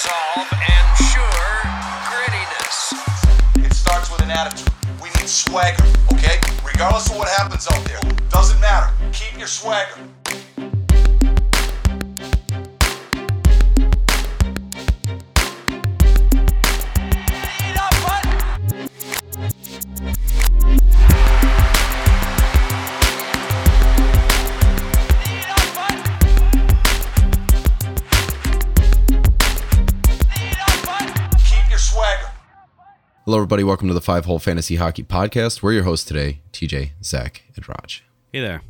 resolve and sure grittiness. It starts with an attitude. We need swagger, okay? Regardless of what happens out there, doesn't matter. Keep your swagger. Hello, everybody. Welcome to the Five Hole Fantasy Hockey Podcast. We're your hosts today, TJ, Zach, and Raj. Hey there.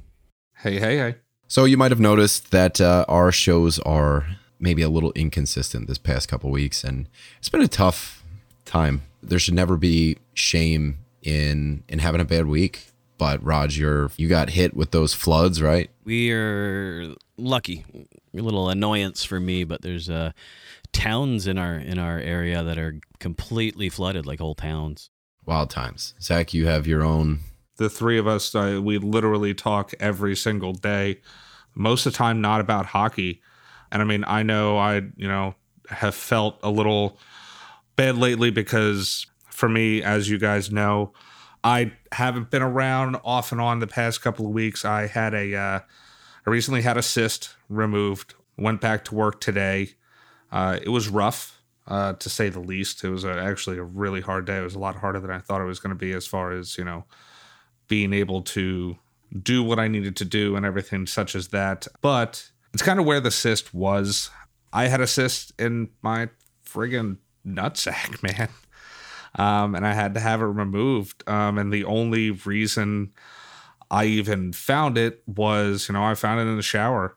Hey, hey, hey. So you might have noticed that uh, our shows are maybe a little inconsistent this past couple weeks, and it's been a tough time. There should never be shame in in having a bad week. But Raj, you're you got hit with those floods, right? We are lucky. A little annoyance for me, but there's uh, towns in our in our area that are completely flooded, like whole towns. Wild times. Zach, you have your own. The three of us, uh, we literally talk every single day. Most of the time, not about hockey. And I mean, I know I, you know, have felt a little bad lately because for me, as you guys know, I haven't been around off and on the past couple of weeks. I had a, uh, I recently had a cyst removed. Went back to work today. Uh, it was rough, uh, to say the least. It was uh actually a really hard day. It was a lot harder than I thought it was going to be, as far as you know, being able to do what I needed to do and everything such as that. But it's kind of where the cyst was. I had a cyst in my friggin' nutsack, man. Um, and I had to have it removed. Um, and the only reason I even found it was, you know, I found it in the shower.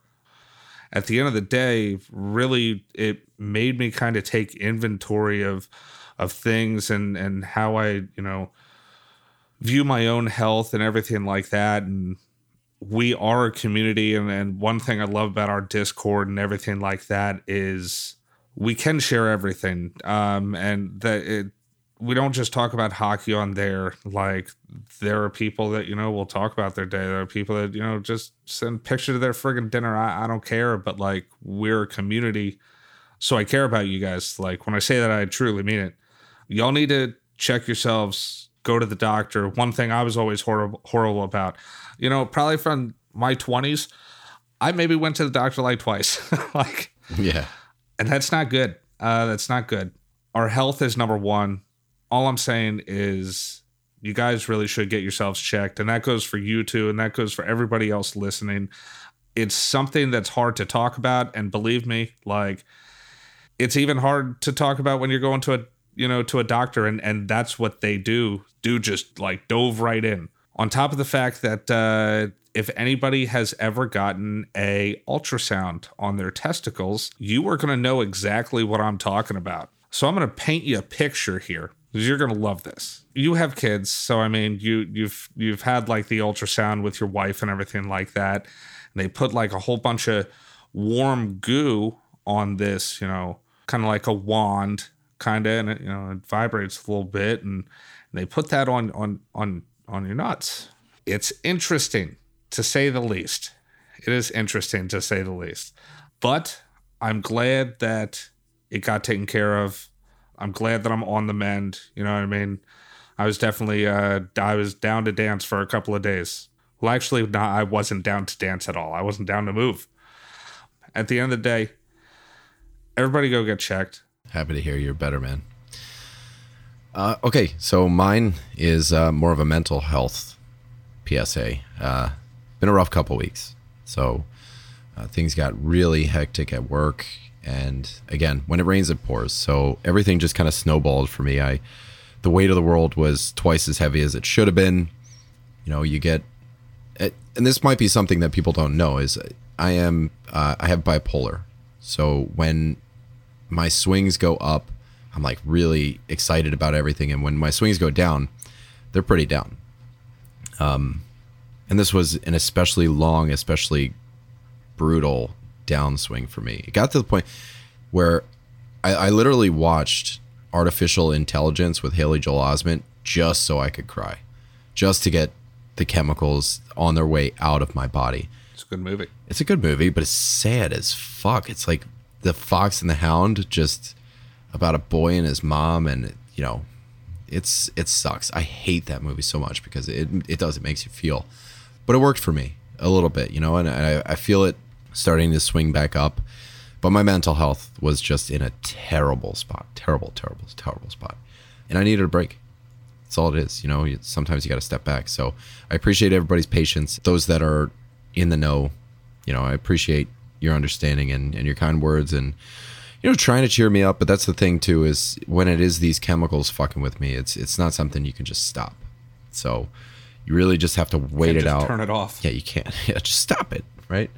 At the end of the day, really, it made me kind of take inventory of of things and and how I, you know, view my own health and everything like that. And we are a community. And, and one thing I love about our Discord and everything like that is we can share everything. Um, and that it, we don't just talk about hockey on there. Like there are people that, you know, will talk about their day. There are people that, you know, just send pictures of their friggin' dinner. I, I don't care. But like we're a community. So I care about you guys. Like when I say that, I truly mean it. Y'all need to check yourselves, go to the doctor. One thing I was always horrible, horrible about, you know, probably from my 20s, I maybe went to the doctor like twice. like, Yeah. and that's not good. Uh, that's not good. Our health is number one. All I'm saying is you guys really should get yourselves checked. And that goes for you too. And that goes for everybody else listening. It's something that's hard to talk about. And believe me, like, it's even hard to talk about when you're going to a you know to a doctor and and that's what they do do just like dove right in on top of the fact that uh if anybody has ever gotten a ultrasound on their testicles you are going to know exactly what i'm talking about so i'm going to paint you a picture here you're to love this. You have kids so i mean you you've you've had like the ultrasound with your wife and everything like that and they put like a whole bunch of warm goo on this you know kind of like a wand kind of and it, you know it vibrates a little bit and they put that on on on on your nuts. It's interesting to say the least. It is interesting to say the least. But i'm glad that it got taken care of i'm glad that i'm on the mend you know what i mean? I was definitely uh i was down to dance for a couple of days. Well actually no, i wasn't down to dance at all. I wasn't down to move. At the end of the day everybody go get checked. Happy to hear you're better, man. Uh, okay, so mine is uh, more of a mental health PSA. Uh, been a rough couple weeks, so uh, things got really hectic at work, and again, when it rains, it pours. So everything just kind of snowballed for me. I, the weight of the world was twice as heavy as it should have been. You know, you get, and this might be something that people don't know is I am uh, I have bipolar. So when my swings go up, I'm like really excited about everything, and when my swings go down, they're pretty down. Um, and this was an especially long, especially brutal downswing for me. It got to the point where I, I literally watched artificial intelligence with Haley Joel Osment just so I could cry, just to get the chemicals on their way out of my body. it's a good movie It's a good movie, but it's sad as fuck. It's like the Fox and the Hound just about a boy and his mom, and you know, it's it sucks. I hate that movie so much because it it does it makes you feel, but it worked for me a little bit, you know, and I, I feel it starting to swing back up. But my mental health was just in a terrible spot, terrible, terrible, terrible spot, and I needed a break. That's all it is, you know. Sometimes you got to step back. So I appreciate everybody's patience. Those that are in the know, you know, I appreciate your understanding and, and your kind words and you know trying to cheer me up but that's the thing too is when it is these chemicals fucking with me it's it's not something you can just stop so you really just have to wait it out Turn it off. yeah you can't yeah just stop it right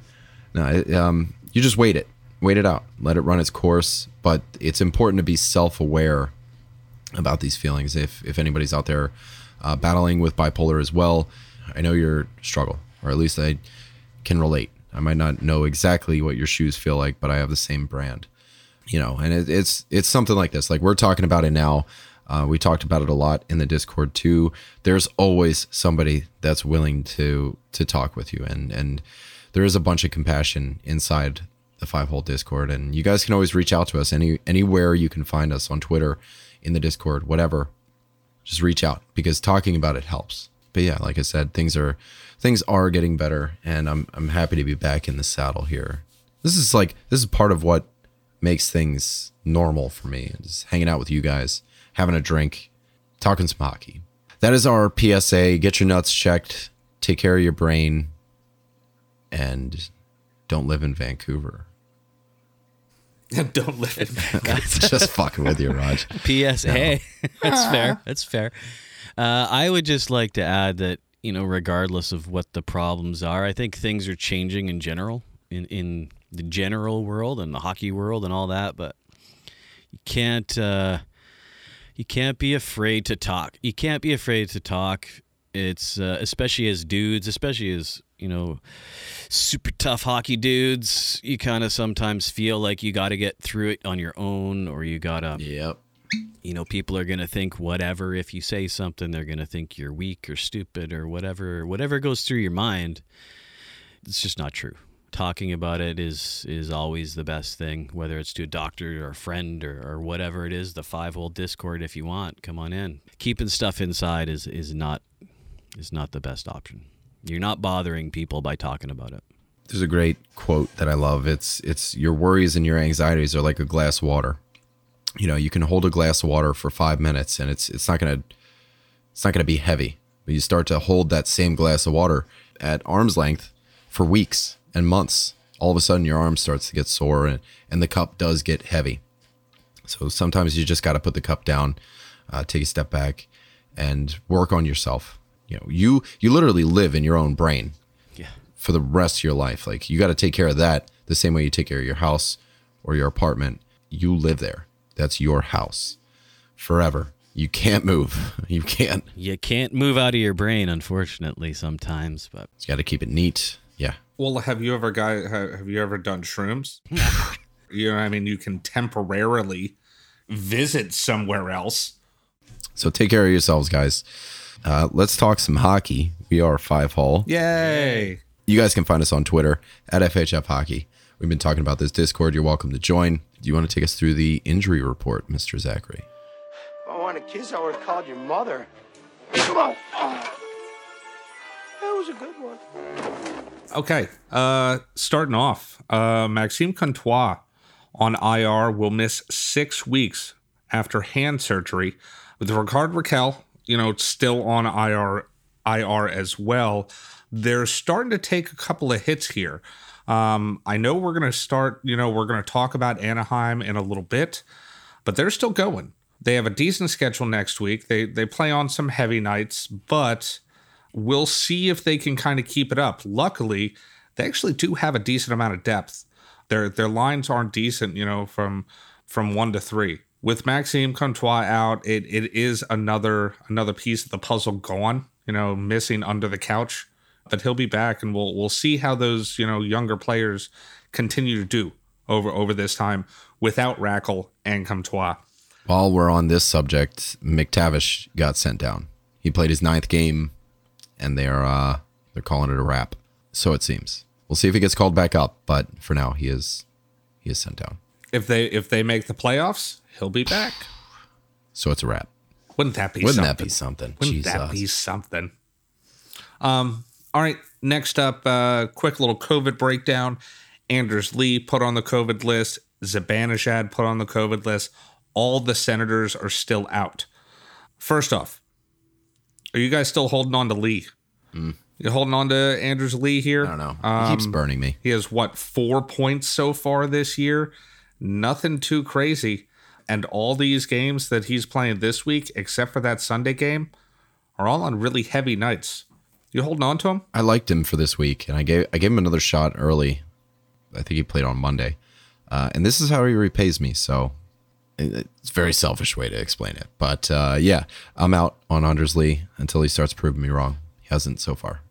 no um you just wait it. Wait it out. Let it run its course. But it's important to be self-aware about these feelings if if anybody's out there uh, battling with bipolar as well. I know your struggle or at least i can relate. I might not know exactly what your shoes feel like but i have the same brand you know and it, it's it's something like this. Like we're talking about it now. Uh, we talked about it a lot in the discord too. There's always somebody that's willing to to talk with you and and there is a bunch of compassion inside the five hole discord and you guys can always reach out to us any anywhere you can find us on twitter in the discord whatever. Just reach out because talking about it helps. But yeah like i said things are things are getting better and i'm i'm happy to be back in the saddle here. This is like this is part of what makes things normal for me just hanging out with you guys having a drink talking some hockey. That is our psa get your nuts checked. Take care of your brain and don't live in vancouver Don't live in Vancouver. just fucking with you raj PSA. That's fair. That's fair. Uh, I would just like to add that you know, regardless of what the problems are, I think things are changing in general in in the general world and the hockey world and all that. But you can't uh, you can't be afraid to talk. You can't be afraid to talk. It's uh, especially as dudes, especially as you know, super tough hockey dudes. You kind of sometimes feel like you got to get through it on your own, or you gotta yep you know, people are going to think whatever. If you say something, they're going to think you're weak or stupid or whatever. Whatever goes through your mind, it's just not true. Talking about it is is always the best thing, whether it's to a doctor or a friend or, or whatever it is. The five hole Discord, if you want, come on in. Keeping stuff inside is is not is not the best option. You're not bothering people by talking about it. there's a great quote that I love. It's it's your worries and your anxieties are like a glass of water. You know, you can hold a glass of water for five minutes and it's it's not gonna it's not gonna be heavy. But you start to hold that same glass of water at arm's length for weeks and months. All of a sudden your arm starts to get sore and, and the cup does get heavy. So sometimes you just got to put the cup down, uh, take a step back, and work on yourself. You know, you you literally live in your own brain Yeah. for the rest of your life. Like you got to take care of that the same way you take care of your house or your apartment. You live there. That's your house forever. You can't move. You can't. You can't move out of your brain, unfortunately, sometimes, but You got to keep it neat. Yeah. Well, have you ever guy have, have you ever done shrooms? you know, I mean, you can temporarily visit somewhere else. So take care of yourselves, guys. Uh, let's talk some hockey. We are Five Hole. Yay! You guys can find us on Twitter at FHF Hockey. We've been talking about this Discord. You're welcome to join. Do you want to take us through the injury report, Mr. Zachary? If I want to kiss, I would have called your mother. Come on. Oh. That was a good one. Okay, uh, starting off, uh, Maxime Comtois on IR will miss six weeks after hand surgery. With Rickard Rakell, you know, still on IR, IR as well. They're starting to take a couple of hits here. Um, I know we're going to start, you know, we're going to talk about Anaheim in a little bit, but they're still going. They have a decent schedule next week. They they play on some heavy nights, but we'll see if they can kind of keep it up. Luckily, they actually do have a decent amount of depth. Their their lines aren't decent, you know, from from one to three. With Maxime Comtois out, it it is another another piece of the puzzle gone, you know, missing under the couch. But he'll be back, and we'll we'll see how those you know younger players continue to do over over this time without Rakell and Comtois. While we're on this subject, McTavish got sent down. He played his ninth game, and they're uh, they're calling it a wrap. So it seems. We'll see if he gets called back up, but for now, he is he is sent down. If they if they make the playoffs, he'll be back. So it's a wrap. Wouldn't that be something? Wouldn't something? that be something? Wouldn't Jesus. that be something? Um, all right. Next up, uh, quick little COVID breakdown. Anders Lee put on the COVID list. Zibanejad put on the COVID list. All the senators are still out. First off, are you guys still holding on to Lee? You holding on to Anders Lee here? I don't know. he keeps burning me. He has what four points so far this year. Nothing too crazy. And all these games that he's playing this week, except for that Sunday game, are all on really heavy nights. You holding on to him? I liked him for this week, and I gave I gave him another shot early. I think he played on Monday, uh, and this is how he repays me. So it's a very selfish way to explain it, but uh, yeah, I'm out on Anders Lee until he starts proving me wrong. He hasn't so far.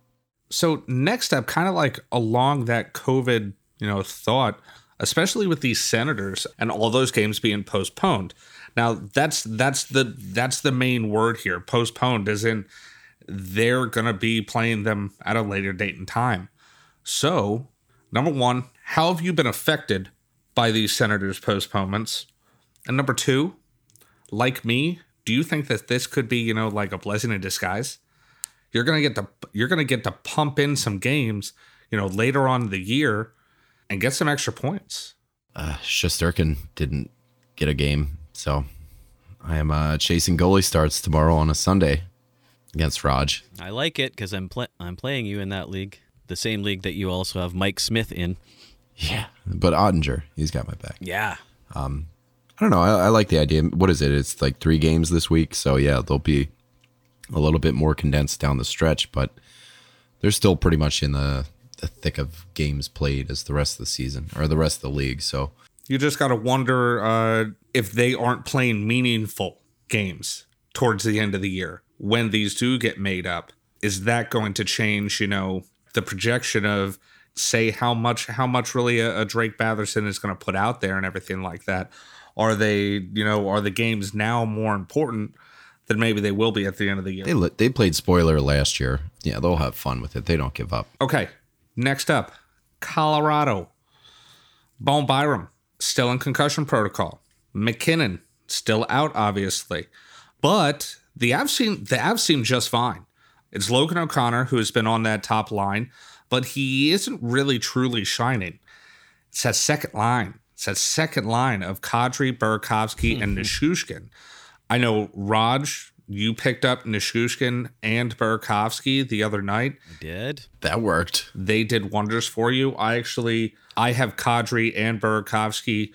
So next up, kind of like along that COVID, you know, thought, especially with these senators and all those games being postponed. Now that's that's the that's the main word here. Postponed as in they're gonna be playing them at a later date and time. So, number one, how have you been affected by these senators' postponements? And number two, like me, do you think that this could be, you know, like a blessing in disguise? you're gonna get to you're gonna get to pump in some games, you know, later on in the year and get some extra points. Uh, Shesterkin didn't get a game, so I am uh, chasing goalie starts tomorrow on a Sunday against Raj. I like it because I'm pl- I'm playing you in that league, the same league that you also have Mike Smith in. Yeah, but Oettinger, he's got my back. Yeah. Um, I don't know. I, I like the idea. What is it? It's like three games this week, so yeah, they'll be a little bit more condensed down the stretch, but they're still pretty much in the, the thick of games played as the rest of the season or the rest of the league. So You just gotta wonder uh, if they aren't playing meaningful games towards the end of the year when these do get made up. Is that going to change, you know, the projection of say how much how much really a, a Drake Batherson is going to put out there and everything like that? Are they, you know, are the games now more important than maybe they will be at the end of the year? they they played spoiler last year. Yeah, they'll have fun with it. They don't give up. Okay, next up, Colorado. Bowen Byram still in concussion protocol. MacKinnon still out, obviously, but the Avs seem the Avs seem just fine. It's Logan O'Connor who has been on that top line, but he isn't really truly shining. It's that second line. It's that second line of Kadri, Burakovsky, and hmm. Nichushkin. I know Raj, you picked up Nichushkin and Burakovsky the other night Did That worked. they did wonders for you. I actually I have Kadri and Burakovsky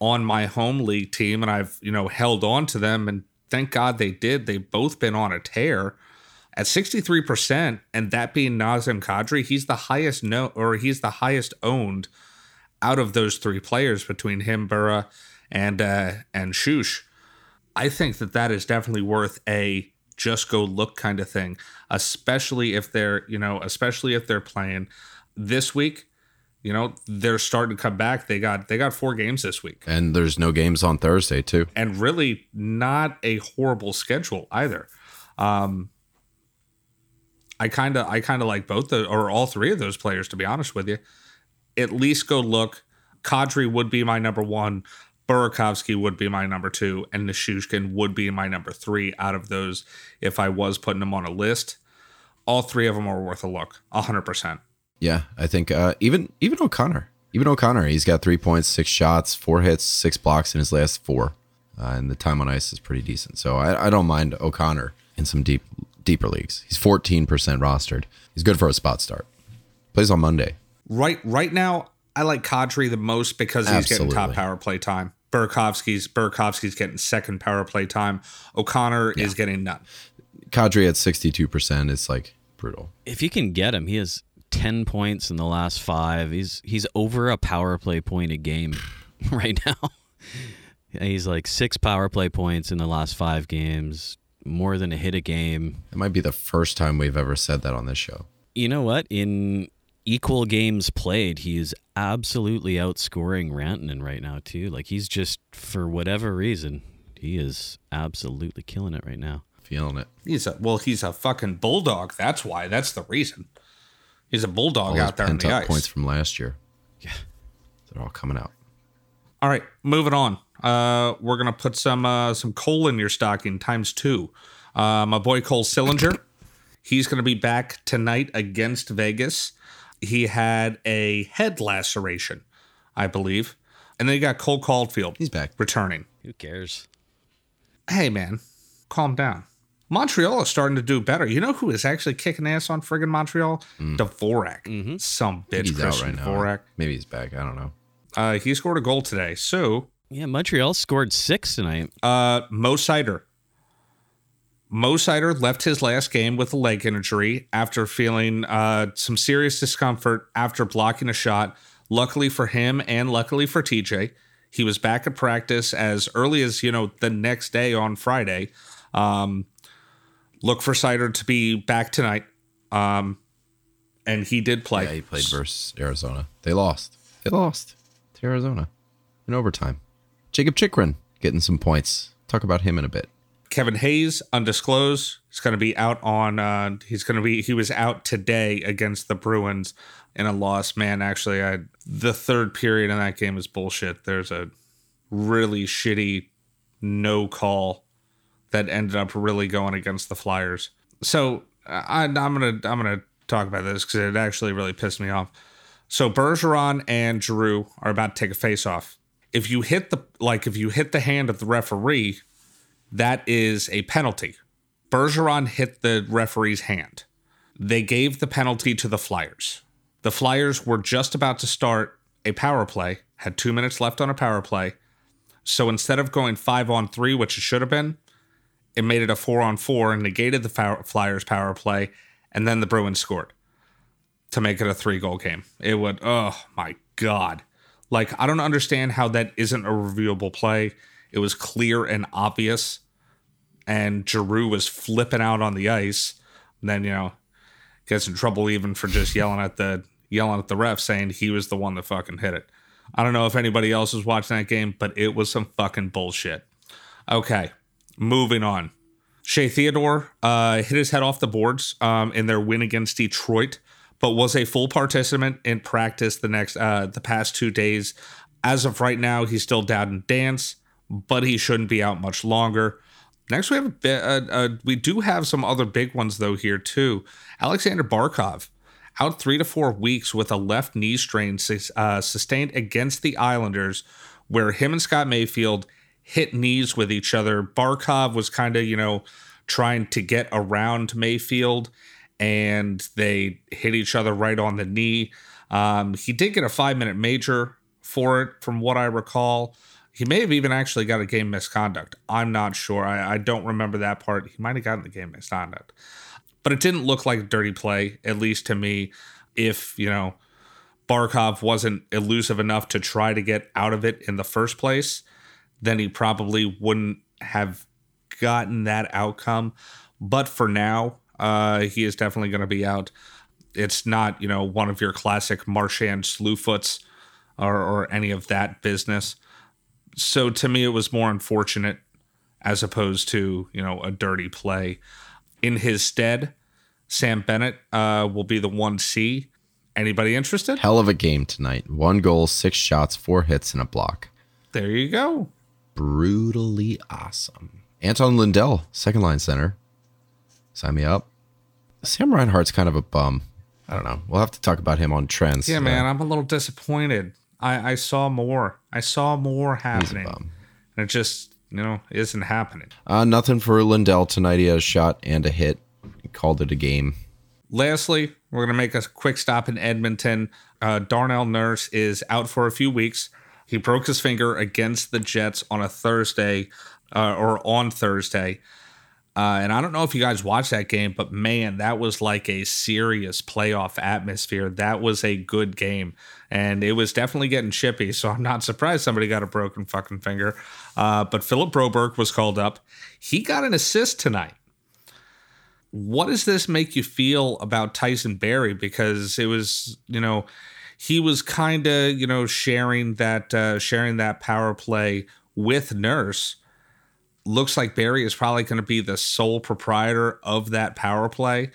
on my home league team, and I've you know held on to them, and thank God they did. They've both been on a tear at sixty three percent, and that being Nazem Kadri, he's the highest no or he's the highest owned out of those three players between him, Burra, and uh, and Shush. I think that that is definitely worth a just go look kind of thing, especially if they're, you know, especially if they're playing this week. You know, they're starting to come back. They got they got four games this week. And there's no games on Thursday too. And really not a horrible schedule either. Um I kind of I kind of like both the or all three of those players to be honest with you. At least go look. Kadri would be my number 1. Burakovsky would be my number two, and Nichushkin would be my number three out of those if I was putting them on a list. All three of them are worth a look, 100%. Yeah, I think uh, even even O'Connor, even O'Connor, he's got three points, six shots, four hits, six blocks in his last four, uh, and the time on ice is pretty decent. So I, I don't mind O'Connor in some deep deeper leagues. He's fourteen percent rostered. He's good for a spot start. Plays on Monday. Right right now, I like Kadri the most because he's getting top power play time. Burakovsky's Burakovsky's getting second power play time. O'Connor is getting none. Kadri at sixty two percent is like brutal. if you can get him, he has ten points in the last five. He's he's over a power play point a game right now. he's like six power play points in the last five games, more than a hit a game. It might be the first time we've ever said that on this show. You know what? In equal games played, he is absolutely outscoring Rantanen right now too. Like he's just for whatever reason, he is absolutely killing it right now. Feeling it. He's a well, he's a fucking bulldog. That's why. That's the reason. He's a bulldog All out there on pent the up ice. points from last year. Yeah, they're all coming out. All right, moving on. Uh, we're gonna put some uh, some coal in your stocking times two. Uh, my boy Cole Sillinger, he's gonna be back tonight against Vegas. He had a head laceration, I believe, and then you got Cole Caulfield. He's back. returning. Who cares? Hey man, calm down. Montreal is starting to do better. You know who is actually kicking ass on friggin' Montreal? Dvorak. Some bitch, He's out Christian right now. Dvorak. Maybe he's back. I don't know. Uh, he scored a goal today. So Yeah, Montreal scored six tonight. Uh, Mo Seider. Mo Seider left his last game with a leg injury after feeling uh, some serious discomfort after blocking a shot. Luckily for him and luckily for TJ, he was back at practice as early as, you know, the next day on Friday. Um, look for Seider to be back tonight. Um, and he did play. Yeah, he played versus Arizona. They lost. They lost to Arizona in overtime. Jakob Chychrun getting some points. Talk about him in a bit. Kevin Hayes, undisclosed. He's going to be out on. Uh, he's going to be. He was out today against the Bruins in a loss. Man, actually, I the third period in that game is bullshit. There's a really shitty no call that ended up really going against the Flyers. So I, I'm gonna I'm gonna talk about this because it actually really pissed me off. So Bergeron and Giroux are about to take a face off. If you hit the like, if you hit the hand of the referee, that is a penalty. Bergeron hit the referee's hand. They gave the penalty to the Flyers. The Flyers were just about to start a power play, had two minutes left on a power play. So instead of going five on three, which it should have been, it made it a four on four and negated the Flyers power play. And then the Bruins scored to make it a three goal game. It would, oh my God. Like, I don't understand how that isn't a reviewable play. It was clear and obvious. And Giroux was flipping out on the ice. And then, you know, gets in trouble even for just yelling at the yelling at the ref saying he was the one that fucking hit it. I don't know if anybody else was watching that game, but it was some fucking bullshit. Okay, moving on. Shea Theodore uh, hit his head off the boards um, in their win against Detroit, but was a full participant in practice the next uh, the past two days. As of right now, he's still down in dance, but he shouldn't be out much longer. Next, we have a bit. Uh, uh, we do have some other big ones though here too. Alexander Barkov out three to four weeks with a left knee strain uh, sustained against the Islanders, where him and Scott Mayfield hit knees with each other. Barkov was kind of you know trying to get around Mayfield, and they hit each other right on the knee. Um, he did get a five minute major for it, from what I recall. He may have even actually got a game misconduct. I'm not sure. I, I don't remember that part. He might have gotten the game misconduct. But it didn't look like a dirty play, at least to me. If, you know, Barkov wasn't elusive enough to try to get out of it in the first place, then he probably wouldn't have gotten that outcome. But for now, uh, he is definitely going to be out. It's not, you know, one of your classic Marchand Slewfoots or, or any of that business. So to me, it was more unfortunate as opposed to, you know, a dirty play. In his stead, Sam Bennett uh, will be the 1C. Anybody interested? Hell of a game tonight. One goal, six shots, four hits, and a block. There you go. Brutally awesome. Anton Lundell, second line center. Sign me up. Sam Reinhart's kind of a bum. I don't know. We'll have to talk about him on trends. Yeah, Uh, man, I'm a little disappointed. I, I saw more. I saw more happening. And it just, you know, isn't happening. Uh, nothing for Lundell tonight. He had a shot and a hit. He called it a game. Lastly, we're going to make a quick stop in Edmonton. Uh, Darnell Nurse is out for a few weeks. He broke his finger against the Jets on a Thursday uh, or on Thursday. Uh, and I don't know if you guys watched that game, but man, that was like a serious playoff atmosphere. That was a good game. And it was definitely getting chippy. So I'm not surprised somebody got a broken fucking finger. Uh, but Philip Broberg was called up. He got an assist tonight what does this make you feel about Tyson Barrie? Because it was, you know, he was kind of, you know, sharing that uh, sharing that power play with Nurse. Looks like Barrie is probably going to be the sole proprietor of that power play.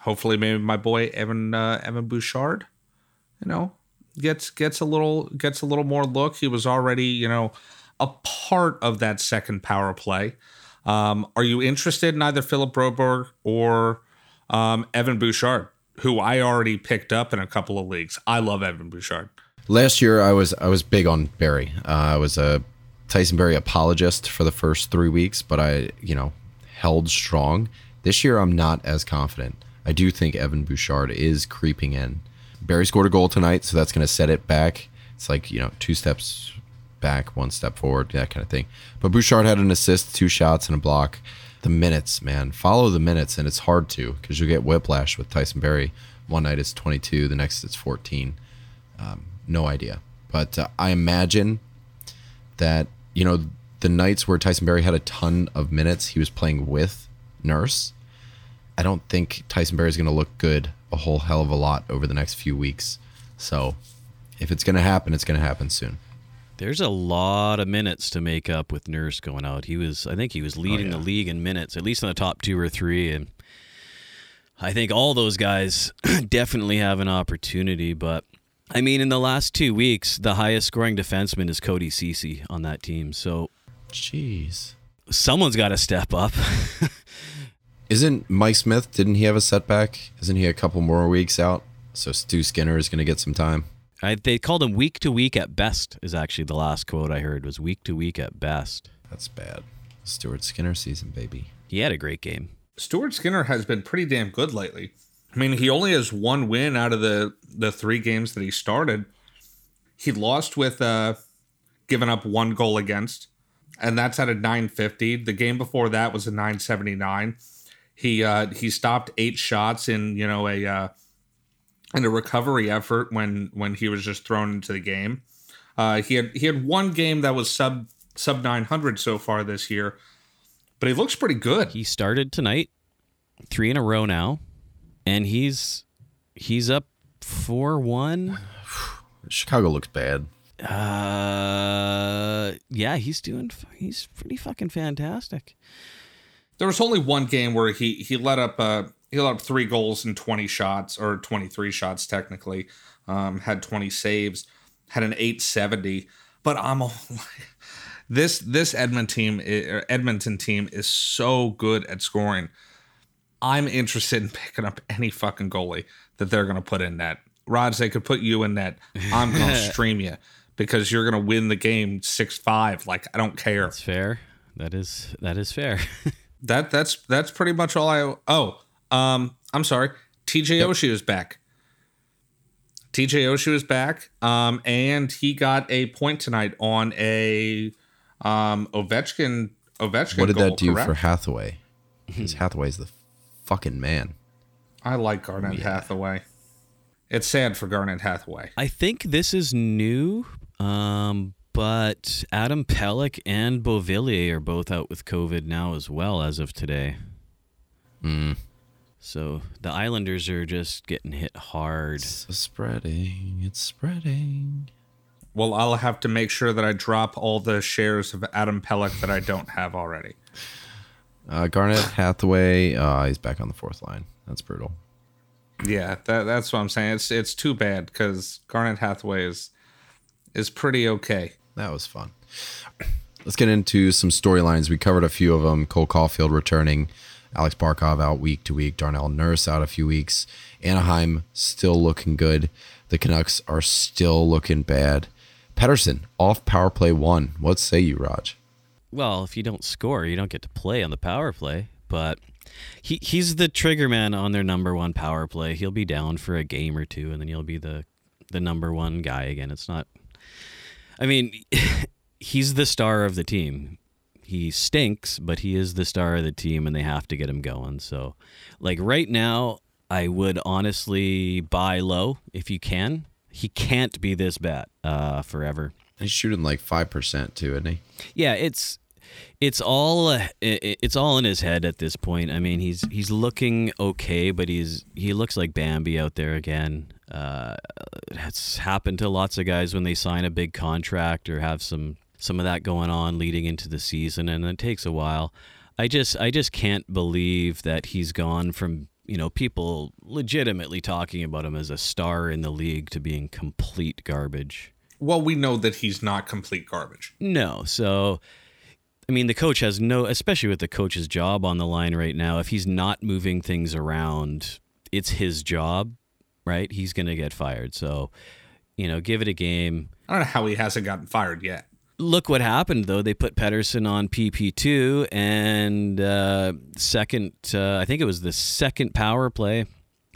Hopefully, maybe my boy Evan uh, Evan Bouchard, you know, gets gets a little gets a little more look. He was already you know a part of that second power play. Um, are you interested in either Philip Broberg or um, Evan Bouchard, who I already picked up in a couple of leagues? I love Evan Bouchard. Last year, I was I was big on Barrie. Uh, I was a Tyson Barrie apologist for the first three weeks, but I you know held strong. This year, I'm not as confident. I do think Evan Bouchard is creeping in. Barrie scored a goal tonight, so that's going to set it back. It's like you know two steps back, one step forward, that kind of thing. But Bouchard had an assist, two shots, and a block. The minutes, man, follow the minutes, and it's hard to because you'll get whiplash with Tyson Barrie. One night it's 22, the next it's 14. Um, no idea, but uh, I imagine that you know the nights where Tyson Barrie had a ton of minutes, he was playing with Nurse. I don't think Tyson Barrie is going to look good a whole hell of a lot over the next few weeks. So, if it's going to happen, it's going to happen soon. There's a lot of minutes to make up with Nurse going out. He was, I think, he was leading oh, yeah. the league in minutes, at least in the top two or three, and I think all those guys definitely have an opportunity. But I mean, in the last two weeks, the highest scoring defenseman is Cody Cece on that team. So Jeez. someone's got to step up. Isn't Mike Smith? Didn't he have a setback? Isn't he a couple more weeks out? So Stu Skinner is going to get some time. I, they called him week to week at best. Is actually the last quote I heard was week to week at best. That's bad. Stuart Skinner season, baby. He had a great game. Stuart Skinner has been pretty damn good lately. I mean, he only has one win out of the the three games that he started. He lost with uh giving up one goal against, and that's at a 950. The game before that was a 979. He uh he stopped eight shots in, you know, a uh in a recovery effort when when he was just thrown into the game. Uh he had he had one game that was sub sub 900 so far this year, but he looks pretty good. He started tonight, three in a row now, and he's he's up four one. Chicago looks bad. Uh, yeah, he's doing. He's pretty fucking fantastic. There was only one game where he he let up uh he let up three goals and 20 shots or 23 shots technically um had 20 saves had an 870 but i'm a, this this edmonton team edmonton team is so good at scoring. I'm interested in picking up any fucking goalie that they're going to put in net. Rods they could put you in net. I'm going to stream you because you're going to win the game 6-5 like i don't care. That's fair. That is that is fair. That that's that's pretty much all I. Oh, um, I'm sorry. TJ Oshie is back. TJ Oshie is back. Um, and he got a point tonight on a um Ovechkin Ovechkin. What did goal, that do correct? for Hathaway? Because Hathaway's the fucking man. I like Garnett Hathaway. It's sad for Garnett Hathaway. I think this is new, um, but Adam Pelech and Beauvillier are both out with COVID now as well as of today. So the Islanders are just getting hit hard. It's spreading. It's spreading. Well, I'll have to make sure that I drop all the shares of Adam Pelech that I don't have already. Uh, Garnett Hathaway. Uh, he's back on the fourth line. That's brutal. Yeah, that, that's what I'm saying. It's it's too bad because Garnett Hathaway is is pretty okay. That was fun. Let's get into some storylines. We covered a few of them. Cole Caulfield returning, Alex Barkov out week to week, Darnell Nurse out a few weeks. Anaheim still looking good. The Canucks are still looking bad. Pettersson off power play one. What say you, Raj? Well, if you don't score, you don't get to play on the power play. But he he's the trigger man on their number one power play. He'll be down for a game or two, and then he'll be the the number one guy again. It's not. I mean, he's the star of the team. He stinks, but he is the star of the team, and they have to get him going. So, like right now, I would honestly buy low if you can. He can't be this bad uh, forever. He's shooting like 5% too, isn't he? Yeah, it's it's all uh, it's all in his head at this point. I mean, he's he's looking okay, but he's he looks like Bambi out there again. Uh, it's happened to lots of guys when they sign a big contract or have some some of that going on leading into the season, and it takes a while. I just I just can't believe that he's gone from you know, people legitimately talking about him as a star in the league to being complete garbage. Well, we know that he's not complete garbage. No. So, I mean, the coach has no, especially with the coach's job on the line right now, if he's not moving things around, it's his job, right? He's going to get fired. So, you know, give it a game. I don't know how he hasn't gotten fired yet. Look what happened, though. They put Pettersson on PP2, and uh, second, uh, I think it was the second power play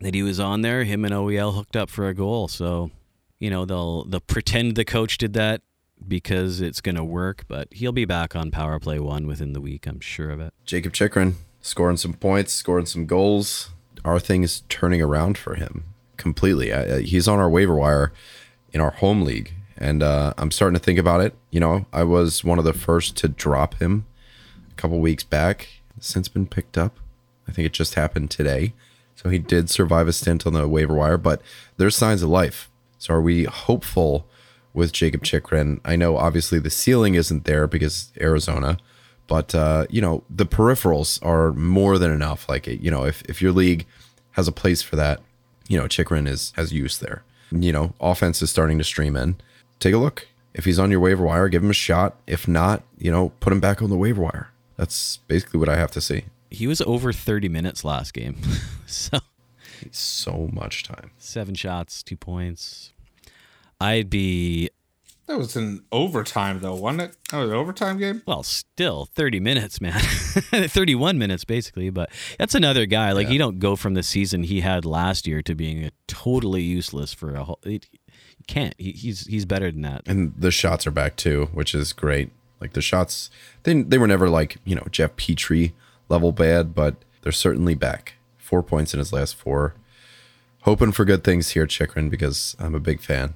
that he was on there. Him and OEL hooked up for a goal. So, you know, they'll they'll pretend the coach did that because it's going to work, but he'll be back on power play one within the week. I'm sure of it. Jakob Chychrun scoring some points, scoring some goals. Our thing is turning around for him completely. I, he's on our waiver wire in our home league, and uh, I'm starting to think about it. You know, I was one of the first to drop him a couple weeks back. Since been picked up. I think it just happened today. So he did survive a stint on the waiver wire, but there's signs of life. So are we hopeful with Jakob Chychrun? I know obviously the ceiling isn't there because Arizona, but uh, you know the peripherals are more than enough. Like you know, if if your league has a place for that, you know Chychrun is has use there. You know, offense is starting to stream in. Take a look. If he's on your waiver wire, give him a shot. If not, you know, put him back on the waiver wire. That's basically what I have to see. He was over 30 minutes last game. so, So much time. seven shots, two points. I'd be, That was an overtime though, wasn't it? That was an overtime game. well, still 30 minutes, man. 31 minutes, basically. But that's another guy. Like, you don't go from the season he had last year to being a totally useless for a whole. It, you can't. He, he's he's better than that. and the shots are back too, which is great. Like the shots, they they were never like you know Jeff Petry level bad, but they're certainly back. Four points in his last four. Hoping for good things here, Chychrun, because I'm a big fan.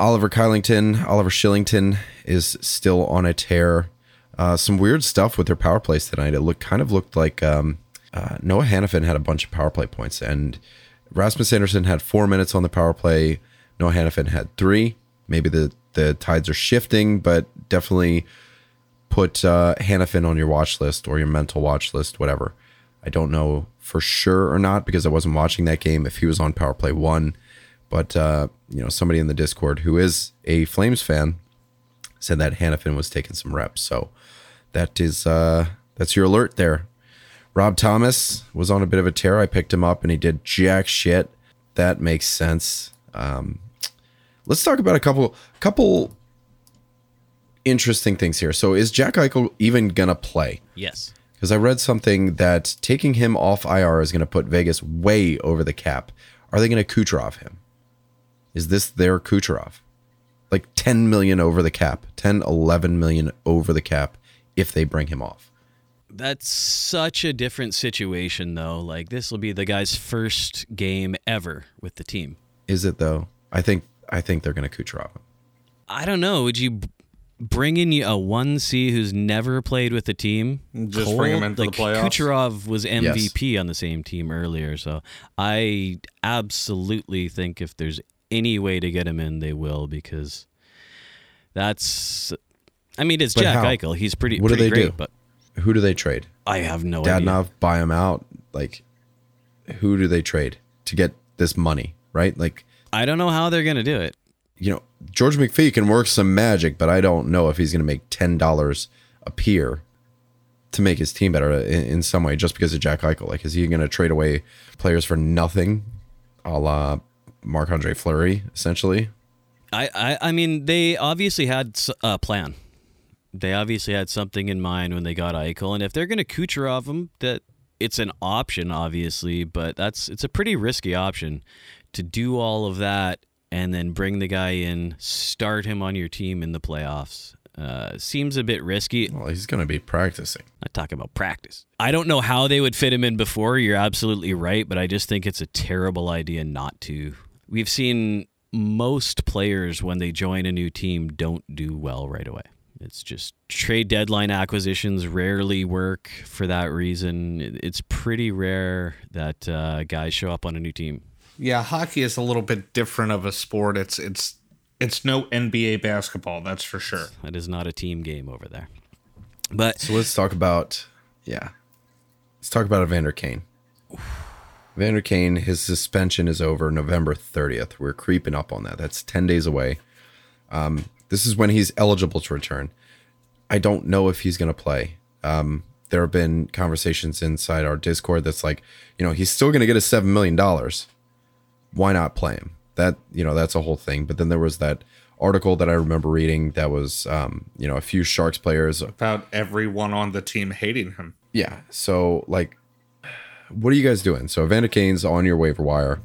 Oliver Kylington, Oliver Kylington is still on a tear. Uh, some weird stuff with their power plays tonight. It looked kind of looked like um, uh, Noah Hanifin had a bunch of power play points, and Rasmus Andersson had four minutes on the power play. Noah Hanifin had three. Maybe the the tides are shifting, but definitely put uh, Hanifin on your watch list or your mental watch list, whatever. I don't know for sure or not because I wasn't watching that game if he was on power play one. But uh, you know, somebody in the Discord who is a Flames fan said that Hanifin was taking some reps. So that is uh, that's your alert there. Rob Thomas was on a bit of a tear. I picked him up and he did jack shit. That makes sense. Um, let's talk about a couple couple interesting things here. So is Jack Eichel even gonna play? Yes. Because I read something that taking him off IR is going to put Vegas way over the cap. Are they going to Kucherov him? Is this their Kucherov? Like 10 million over the cap, 10, 11 million over the cap if they bring him off. That's such a different situation, though. Like, this will be the guy's first game ever with the team. Is it though? I think I think they're going to Kucherov him. I don't know. Would you bring in a one C who's never played with the team? Just bring him into the like, playoffs? Kucherov was MVP on the same team earlier, so I absolutely think if there's any way to get him in, they will because that's. I mean, it's But Jack how? Eichel. He's pretty. What do pretty they great, do? But Who do they trade? I have no idea. Dadnov buy him out? Like who do they trade to get this money, right? Like I don't know how they're gonna do it. you know, George McPhee can work some magic, but I don't know if he's going to make ten dollars a peer to make his team better in, in some way, just because of Jack Eichel. Like, is he going to trade away players for nothing, a la Marc Andre Fleury, essentially? I, I, I mean, they obviously had a plan. They obviously had something in mind when they got Eichel, and if they're going to Kucherov him, that it's an option, obviously, but that's it's a pretty risky option to do all of that and then bring the guy in, start him on your team in the playoffs. Uh, seems a bit risky. Well, he's going to be practicing. I talk about practice. I don't know how they would fit him in before. You're absolutely right, but I just think it's a terrible idea not to. We've seen most players when they join a new team don't do well right away. It's just trade deadline acquisitions rarely work for that reason. It's pretty rare that uh, guys show up on a new team. Yeah, hockey is a little bit different of a sport. It's it's it's no NBA basketball, that's for sure. That is not a team game over there. But So let's talk about, yeah, let's talk about Evander Kane. Vander Kane, his suspension is over November 30th. We're creeping up on that. That's 10 days away. Um, this is when he's eligible to return. I don't know if he's going to play. Um, there have been conversations inside our Discord that's like, you know, he's still going to get a $7 million. Why not play him? That, you know, that's a whole thing. But then there was that article that I remember reading that was, um, you know, a few Sharks players About everyone on the team hating him. yeah. So like, what are you guys doing? So Evander Kane's on your waiver wire.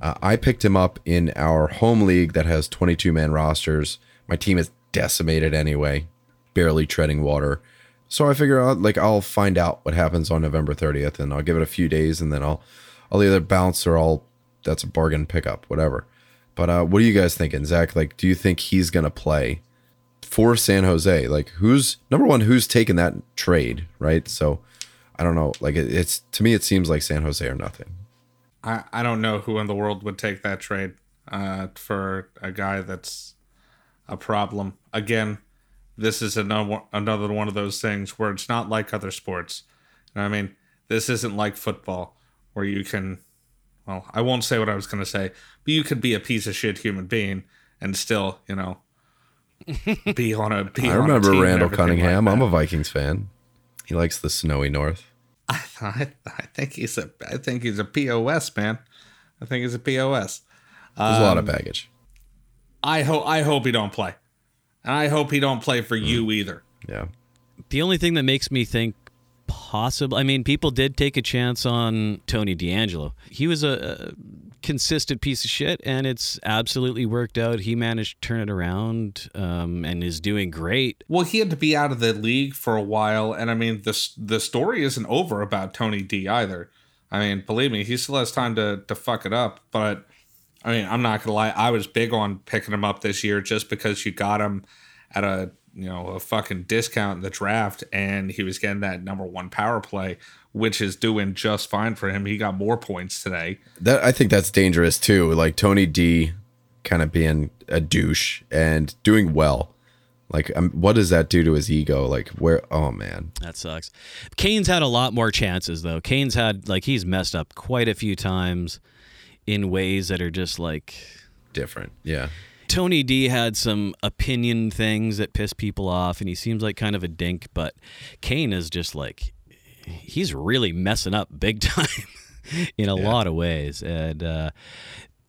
Uh, I picked him up in our home league that has 22 man rosters. My team is decimated anyway, barely treading water. So I figure out like I'll find out what happens on November 30th, and I'll give it a few days, and then I'll I'll either bounce or I'll that's a bargain pickup, whatever. But uh, what are you guys thinking, Zach? Like, do you think he's gonna play for San Jose? Like, who's number one? Who's taking that trade, right? So I don't know. Like, it, it's to me, it seems like San Jose or nothing. I, I don't know who in the world would take that trade uh, for a guy that's a problem. Again, this is another another one of those things where it's not like other sports. You know I mean, this isn't like football where you can. Well, I won't say what I was going to say, but you could be a piece of shit human being and still, you know, be on a. Be I on a remember Randall everything like Cunningham. I'm a Vikings fan. He likes the snowy north. I, I think he's a I think he's a pos man. I think he's a pos. There's a lot of Um, baggage. I hope I hope he don't play, and I hope he don't play for you either. Yeah. The only thing that makes me think possible, I mean, people did take a chance on Tony DeAngelo. He was a, a consistent piece of shit, and it's absolutely worked out. He managed to turn it around um, and is doing great. Well, he had to be out of the league for a while, and I mean the the story isn't over about Tony D either. I mean, believe me, he still has time to to fuck it up. But I mean, I'm not gonna lie, I was big on picking him up this year just because you got him at a you know a fucking discount in the draft, and he was getting that number one power play, which is doing just fine for him. He got more points today. That I think that's dangerous too. Like Tony D kind of being a douche and doing well. Like um, what does that do to his ego? Like where oh man. That sucks. Kane's had a lot more chances, though. Kane's had, like, he's messed up quite a few times in ways that are just like. Different. Yeah. Tony D had some opinion things that piss people off, and he seems like kind of a dink. But Kane is just like he's really messing up big time in a lot of ways, and uh,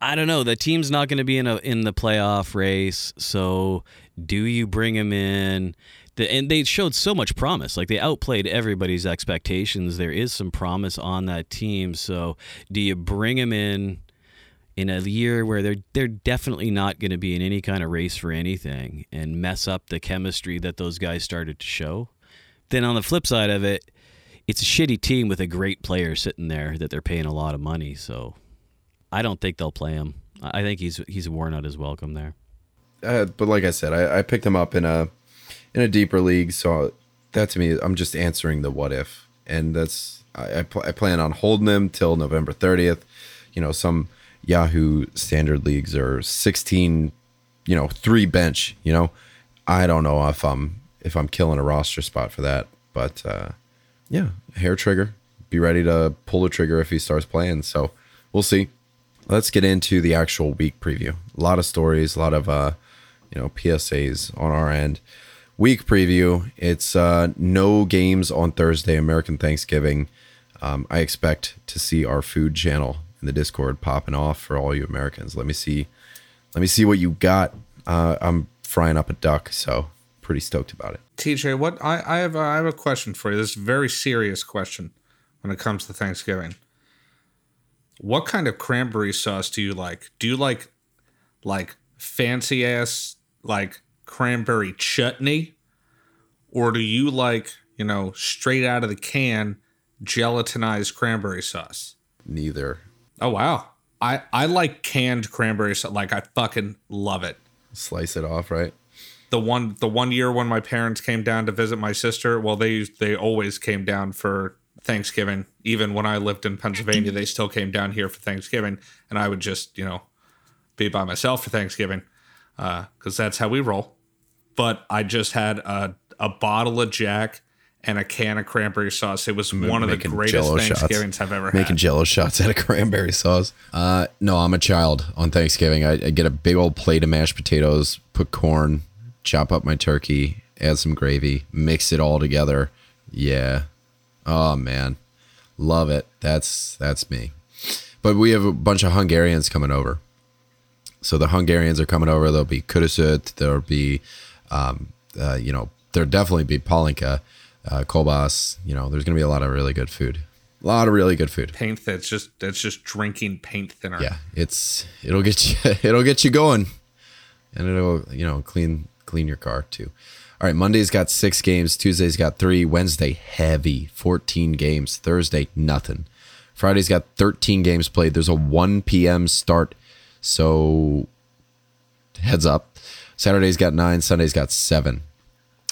I don't know. The team's not going to be in a in the playoff race, so do you bring him in? The, and they showed so much promise. Like they outplayed everybody's expectations. There is some promise on that team. So do you bring him in? In a year where they're they're definitely not going to be in any kind of race for anything and mess up the chemistry that those guys started to show. Then on the flip side of it, it's a shitty team with a great player sitting there that they're paying a lot of money. So I don't think they'll play him. I think he's he's worn out his welcome there. Uh, but like I said, I, I picked him up in a in a deeper league, so that to me, I'm just answering the what if, and that's I I, pl- I plan on holding him till November 30th. You know, some Yahoo standard leagues are 16, you know, three bench. You know, I don't know if I'm if I'm killing a roster spot for that, but uh, yeah, hair trigger. Be ready to pull the trigger if he starts playing. So we'll see. Let's get into the actual week preview. A lot of stories, a lot of uh, you know, PSAs on our end. Week preview. It's uh, no games on Thursday, American Thanksgiving. Um, I expect to see our food channel in the Discord popping off for all you Americans. Let me see. Let me see what you got. Uh, I'm frying up a duck, so pretty stoked about it. TJ, what I, I have a, I have a question for you. This is a very serious question when it comes to Thanksgiving. What kind of cranberry sauce do you like? Do you like like fancy ass like cranberry chutney? Or do you like, you know, straight out of the can gelatinized cranberry sauce? Neither. Oh wow. I I like canned cranberry sauce. Like I fucking love it. Slice it off, right? the one the one year when my parents came down to visit my sister well they they always came down for thanksgiving even when i lived in pennsylvania they still came down here for thanksgiving and i would just you know be by myself for thanksgiving Uh, because that's how we roll but i just had a, a bottle of jack and a can of cranberry sauce. It was one of the greatest Jell-O shots. Thanksgivings I've ever Making had. Making jello shots out of cranberry sauce. Uh, no, I'm a child on Thanksgiving. I, I get a big old plate of mashed potatoes, put corn, chop up my turkey, add some gravy, mix it all together. Yeah. Oh man. Love it. That's that's me. But we have a bunch of Hungarians coming over. So the Hungarians are coming over. There'll be Kudasut. There'll be, um, uh, you know, there'll definitely be Palinka, uh, Kolbas. You know, there's going to be a lot of really good food. A lot of really good food. paint that's just that's just drinking paint thinner. Yeah, it's it'll get you it'll get you going, and it'll you know clean clean your car too. All right, Monday's got six games. Tuesday's got three. Wednesday heavy, fourteen games. Thursday nothing. Friday's got thirteen games played. There's a one p.m. start, so heads up. Saturday's got nine. Sunday's got seven.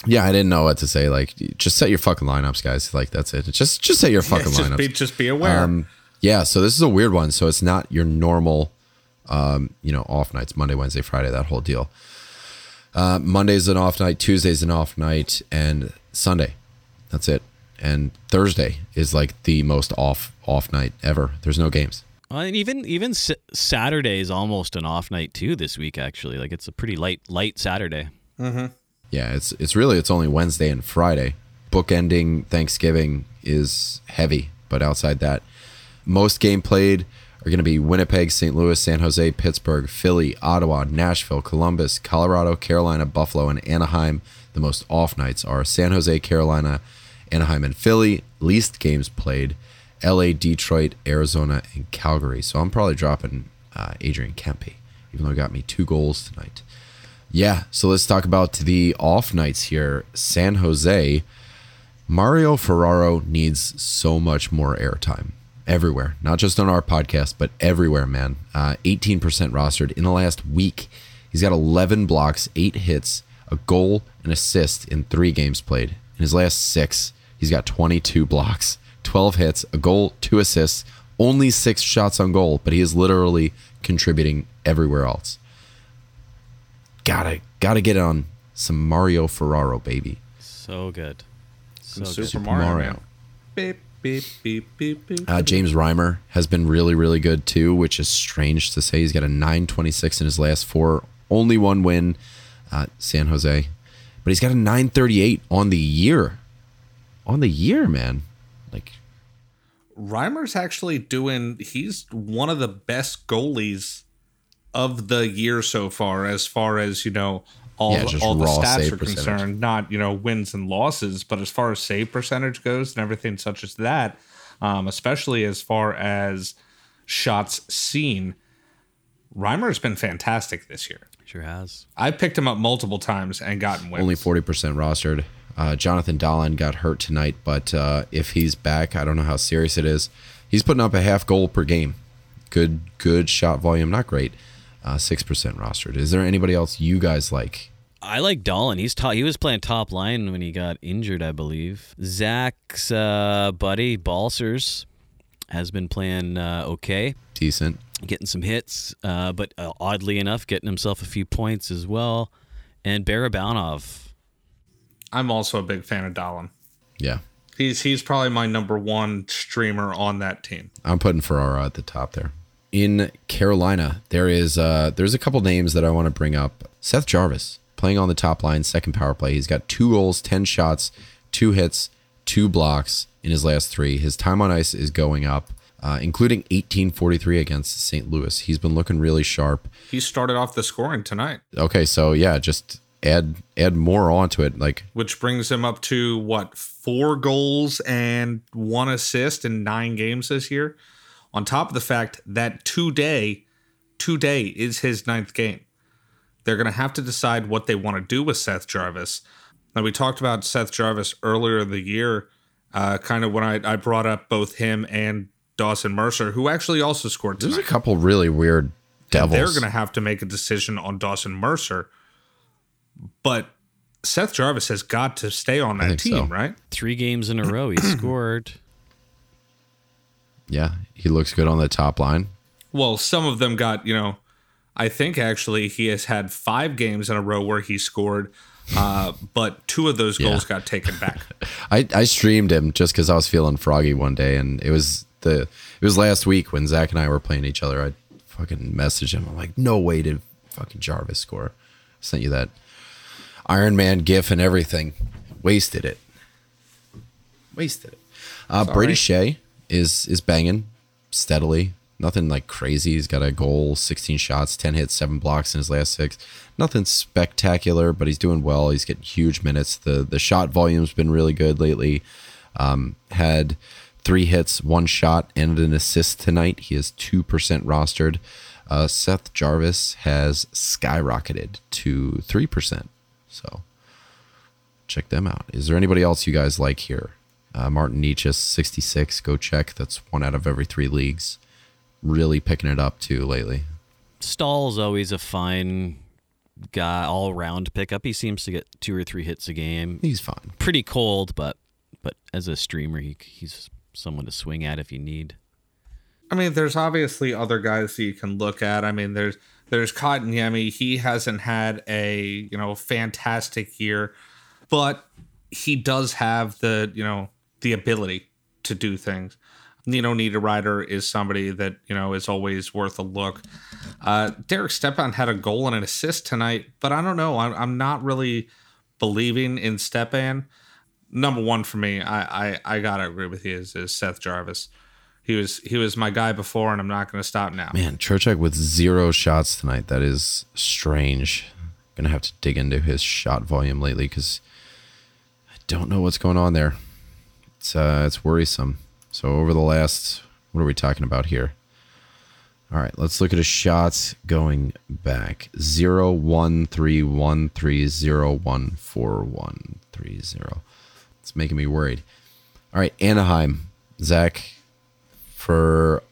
Yeah, I didn't know what to say. Like, just set your fucking lineups, guys. Like, that's it. Just just set your fucking just lineups. be just be aware. Um, yeah, so this is a weird one. So it's not your normal, um, you know, off nights Monday, Wednesday, Friday, that whole deal. Uh, Monday's an off night, Tuesday's an off night, and Sunday. That's it. And Thursday is like the most off off night ever. There's no games. Uh, and even even S- Saturday is almost an off night too this week. Actually, like it's a pretty light light Saturday. Yeah, it's it's really it's only Wednesday and Friday. Bookending Thanksgiving is heavy, but outside that, most game played are going to be Winnipeg, St. Louis, San Jose, Pittsburgh, Philly, Ottawa, Nashville, Columbus, Colorado, Carolina, Buffalo, and Anaheim. The most off nights are San Jose, Carolina, Anaheim, and Philly. Least games played LA, Detroit, Arizona, and Calgary. So I'm probably dropping uh, Adrian Kempe, even though he got me two goals tonight. Yeah, so let's talk about the off nights here. San Jose, Mario Ferraro needs so much more airtime everywhere, not just on our podcast, but everywhere, man. Uh, 18% rostered in the last week. He's got 11 blocks, eight hits, a goal, an assist in three games played. In his last six, he's got 22 blocks, 12 hits, a goal, two assists, only six shots on goal, but he is literally contributing everywhere else gotta gotta get on some Mario Ferraro, baby. So good. So Super, good. Super Mario. Mario. man. Beep, beep, beep, beep, beep. Uh, James Reimer has been really, really good too, which is strange to say. He's got a 926 in his last four, only one win, uh, San Jose, but he's got a 938 on the year. On the year, man. Like, Reimer's actually doing. He's one of the best goalies of the year so far, as far as you know, all Yeah, the, all the stats are percentage. concerned. Not you know wins and losses, but as far as save percentage goes and everything such as that, um, especially as far as shots seen, Reimer's been fantastic this year. Sure has. I picked him up multiple times and gotten wins. only 40% rostered. Uh, Jonathan Dahlen got hurt tonight, but uh, if he's back, I don't know how serious it is. He's putting up a half goal per game. Good, good shot volume. Not great. Uh, 6% rostered. Is there anybody else you guys like? I like Dahlen. He's top, he was playing top line when he got injured, I believe. Zach's uh, buddy Balcers has been playing uh, okay, Decent. getting some hits, uh, but uh, oddly enough, getting himself a few points as well. And Barabanov, I'm also a big fan of Dahlen. Yeah. He's he's probably my number one streamer on that team. I'm putting Ferraro at the top there. In Carolina, there is uh, there's a couple names that I want to bring up. Seth Jarvis playing on the top line, second power play. He's got two goals, ten shots, two hits, two blocks in his last three. His time on ice is going up, uh, including 1843 against St. Louis. He's been looking really sharp. He started off the scoring tonight, Okay, so yeah, just add add more onto it. Like which brings him up to what four goals and one assist in nine games this year. On top of the fact that today, today is his ninth game. They're going to have to decide what they want to do with Seth Jarvis. Now we talked about Seth Jarvis earlier in the year, uh, kind of when I, I brought up both him and Dawson Mercer, who actually also scored tonight. there's a couple really weird devils. They're going to have to make a decision on Dawson Mercer. But Seth Jarvis has got to stay on that team, so. right? three games in a row, he scored. Yeah, he looks good on the top line. Well, some of them got, you know, I think actually he has had five games in a row where he scored. Uh, but two of those goals got taken back. I, I streamed him just because I was feeling froggy one day, and it was the it was last week when Zach and I were playing each other. I fucking messaged him. I'm like, no way did fucking Jarvis score. sent you that Iron Man gif and everything. Wasted it. Wasted it. Uh, Brady Skjei is is banging steadily. Nothing like crazy. He's got a goal, 16 shots, 10 hits, seven blocks in his last six. Nothing spectacular, but he's doing well. He's getting huge minutes. The the shot volume's been really good lately. Um, had three hits, one shot, and an assist tonight. He is two percent rostered. Uh, Seth Jarvis has skyrocketed to three percent. So check them out. Is there anybody else you guys like here? Uh, Martin Necas, 66. Go check. That's one out of every three leagues. Really picking it up too lately. Staal's always a fine guy, all round pickup. He seems to get two or three hits a game. He's fine. Pretty cold, but but as a streamer, he, he's someone to swing at if you need. I mean, there's obviously other guys that you can look at. I mean, there's there's Kotkaniemi. He hasn't had a you know fantastic year, but he does have the you know the ability to do things. Nino Niederreiter is somebody that you know is always worth a look. Uh, Derek Stepan had a goal and an assist tonight, but I don't know. I'm, I'm not really believing in Stepan. Number one for me, I I, I gotta agree with you is, is Seth Jarvis. He was he was my guy before, and I'm not going to stop now. Man, Trocheck with zero shots tonight. That is strange. Gonna have to dig into his shot volume lately because I don't know what's going on there. It's uh, it's worrisome. So over the last, what are we talking about here? All right, let's look at his shots going back. Zero one three one three zero one four one three zero. It's making me worried. All right, Anaheim, Zach, for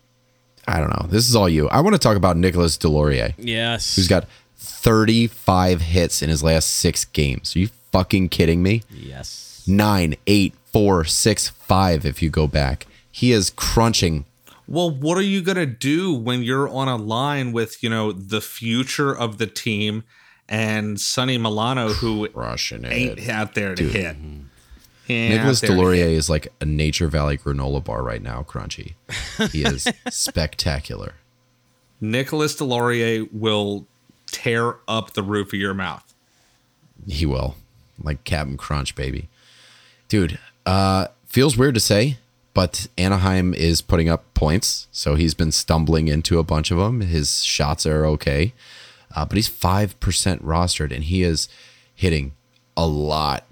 I don't know. This is all you. I want to talk about Nicholas Deslauriers, Yes. who's got 35 hits in his last six games. Are you fucking kidding me? yes. Nine, eight, four, six, five. If you go back, he is crunching. Well, what are you going to do when you're on a line with, you know, the future of the team and Sonny Milano, who Crushing ain't it. out there to hit? Mm-hmm. He ain't Nicholas Deslauriers is like a Nature Valley granola bar right now, crunchy. He is spectacular. Nicholas Deslauriers will tear up the roof of your mouth. He will. Like Captain Crunch, baby. Dude, uh, feels weird to say, but Anaheim is putting up points. So he's been stumbling into a bunch of them. His shots are okay. Uh, but he's 5% rostered and he is hitting a lot,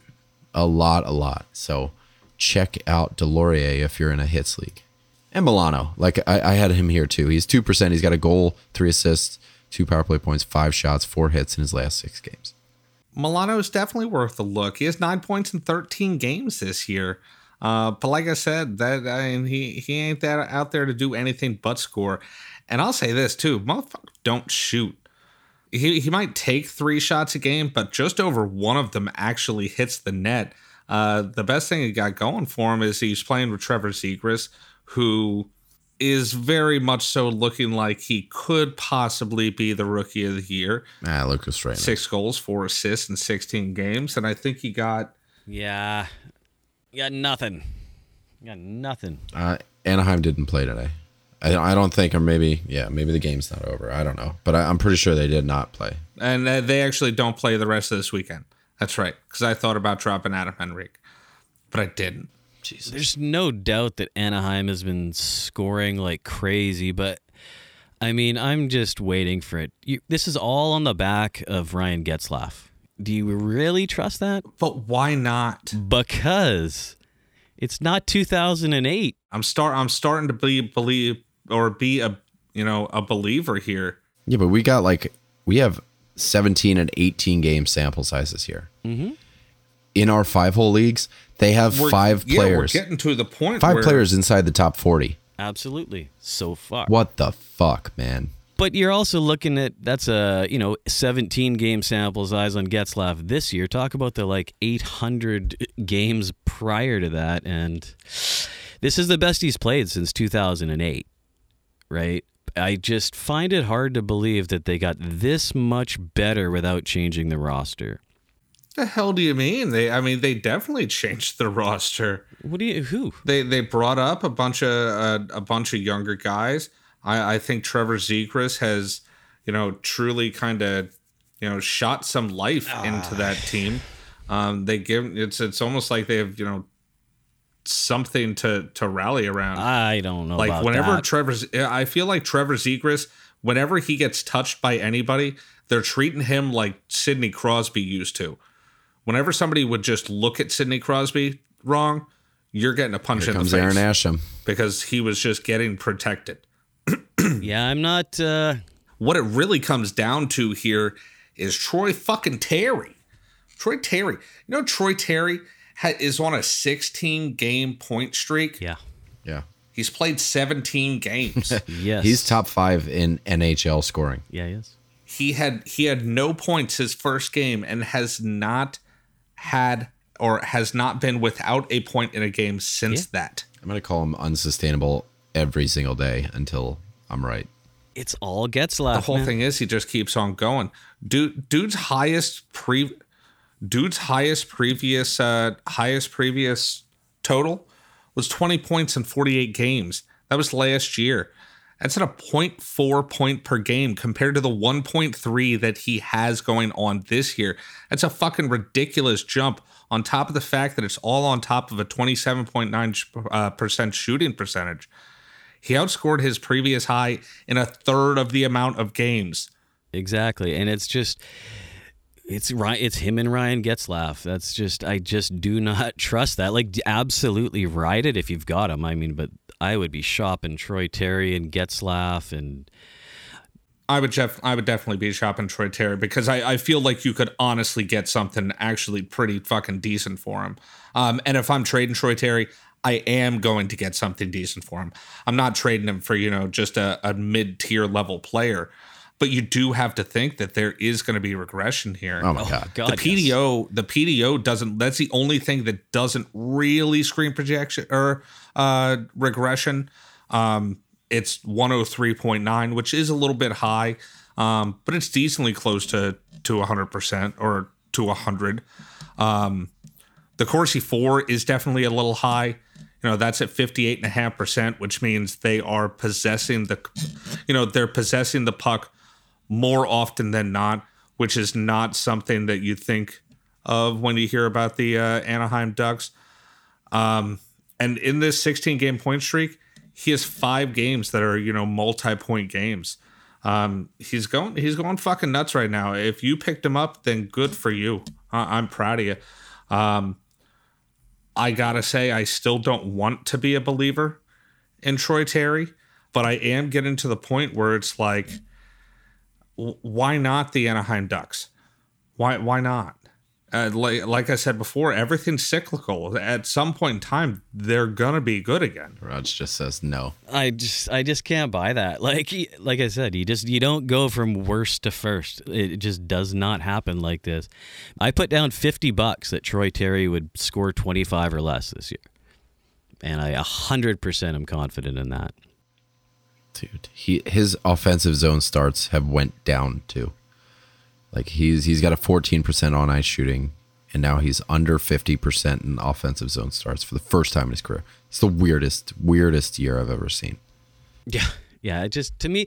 a lot, a lot. So check out Deslauriers if you're in a hits league. And Milano, like I, I had him here too. He's 2%. He's got a goal, three assists, two power play points, five shots, four hits in his last six games. Milano is definitely worth a look. He has nine points in 13 games this year. Uh, but like I said, that I mean, he he ain't that out there to do anything but score. And I'll say this too, motherfucker, don't shoot. He he might take three shots a game, but just over one of them actually hits the net. Uh, the best thing he got going for him is he's playing with Trevor Zegras, who is very much so looking like he could possibly be the rookie of the year. Ah, Lucas Raymond. Six goals, four assists in 16 games. And I think he got Yeah. You got nothing. You got nothing. Uh, Anaheim didn't play today. I, I don't think, or maybe, yeah, maybe the game's not over. I don't know, but I, I'm pretty sure they did not play. and uh, they actually don't play the rest of this weekend. That's right, because I thought about dropping Adam Henrique, but I didn't. There's no doubt that Anaheim has been scoring like crazy, but I mean, I'm just waiting for it. You, this is all on the back of Ryan Getzlaf. Do you really trust that? But why not? Because it's not 2008. I'm start. I'm starting to be believe or be a you know a believer here. Yeah, but we got like, we have 17 and 18 game sample sizes here. Mm-hmm. In our five hole leagues, they have We're- five yeah, players. we're getting to the point. five where players inside the top 40. Absolutely. So far. What the fuck, man? But you're also looking at that's a you know 17 game sample size on Getzlaf this year. Talk about the like 800 games prior to that, and this is the best he's played since 2008. Right? I just find it hard to believe that they got this much better without changing the roster. The hell do you mean? They, I mean, they definitely changed the roster. What do you who? They they brought up a bunch of uh, a bunch of younger guys. I, I think Trevor Zegras has, you know, truly kind of, you know, shot some life into that team. Um, they give it's it's almost like they have you know something to to rally around. I don't know. like whenever that. Trevor, I feel like Trevor Zegras, whenever he gets touched by anybody, they're treating him like Sidney Crosby used to. Whenever somebody would just look at Sidney Crosby wrong, you're getting a punch Here in the comes face Aaron Asham. because he was just getting protected. yeah, I'm not. uh What it really comes down to here is Troy fucking Terry. Troy Terry. You know, Troy Terry ha- is on a 16 game point streak. Yeah. Yeah. He's played 17 games. Yes. He's top five in NHL scoring. Yeah, he is. he had he had no points his first game and has not had or has not been without a point in a game since that. I'm going to call him unsustainable every single day until I'm right. It's all Getzlaf. The whole man. thing is he just keeps on going. Dude dude's highest pre dude's highest previous uh highest previous total was 20 points in 48 games. That was last year. That's at a 0.4 point per game compared to the 1.3 that he has going on this year. That's a fucking ridiculous jump on top of the fact that it's all on top of a 27.9% uh, shooting percentage. He outscored his previous high in a third of the amount of games. Exactly, and it's just it's right. It's him and Ryan Getzlaf. That's just I just do not trust that. Like absolutely ride it if you've got him. I mean, but I would be shopping Troy Terry and Getzlaf and I would I would definitely be shopping Troy Terry because I, I feel like you could honestly get something actually pretty fucking decent for him. Um, and if I'm trading Troy Terry, I am going to get something decent for him. I'm not trading him for you know just a, a mid tier level player. But you do have to think that there is going to be regression here. Oh my God. God, the yes. PDO, the PDO doesn't. That's the only thing that doesn't really screen projection or uh, regression. Um, it's 103.9, which is a little bit high, um, but it's decently close to to 100 percent or to 100. Um, the Corsi For is definitely a little high. You know, that's at 58.5%, which means they are possessing the, you know, they're possessing the puck more often than not, which is not something that you think of when you hear about the uh, Anaheim Ducks. Um, and in this 16 game point streak, he has five games that are, you know, multi point games. Um, he's going, he's going fucking nuts right now. If you picked him up, then good for you. I- I'm proud of you. Um, I gotta say, I still don't want to be a believer in Troy Terry, but I am getting to the point where it's like, why not the Anaheim Ducks? Why why not? Uh, like like I said before, everything's cyclical. At some point in time, they're gonna be good again. Raj just says no. I just I just can't buy that. Like he- like I said, you just you don't go from worst to first. It just does not happen like this. I put down 50 bucks that Troy Terry would score 25 or less this year. And I 100% am confident in that. Dude, he his offensive zone starts have went down too. Like he's he's got a 14% on ice shooting and now he's under 50% in offensive zone starts for the first time in his career. It's the weirdest weirdest year I've ever seen. Yeah, yeah. It just to me,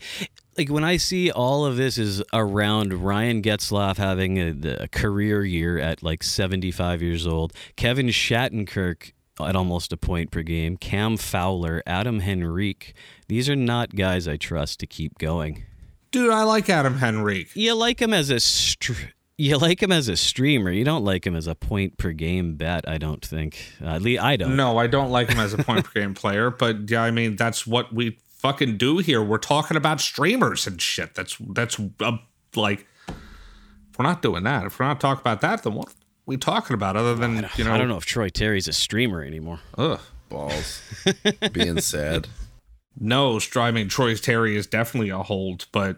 like when I see all of this is around Ryan Getzlaf having a, a career year at like 75 years old, Kevin Shattenkirk at almost a point per game, Cam Fowler, Adam Henrique. These are not guys I trust to keep going. Dude, I like Adam Henrique. You like him as a str- you like him as a streamer. You don't like him as a point per game bet. I don't think. At least I don't. No, I don't like him as a point per game player, but yeah, I mean that's what we fucking do here. We're talking about streamers and shit. That's that's uh, like if we're not doing that. If we're not talking about that, then what we talking about other than you know? I don't know if Troy Terry's a streamer anymore. Ugh. Balls. Being sad. No, striving Troy Terry is definitely a hold, but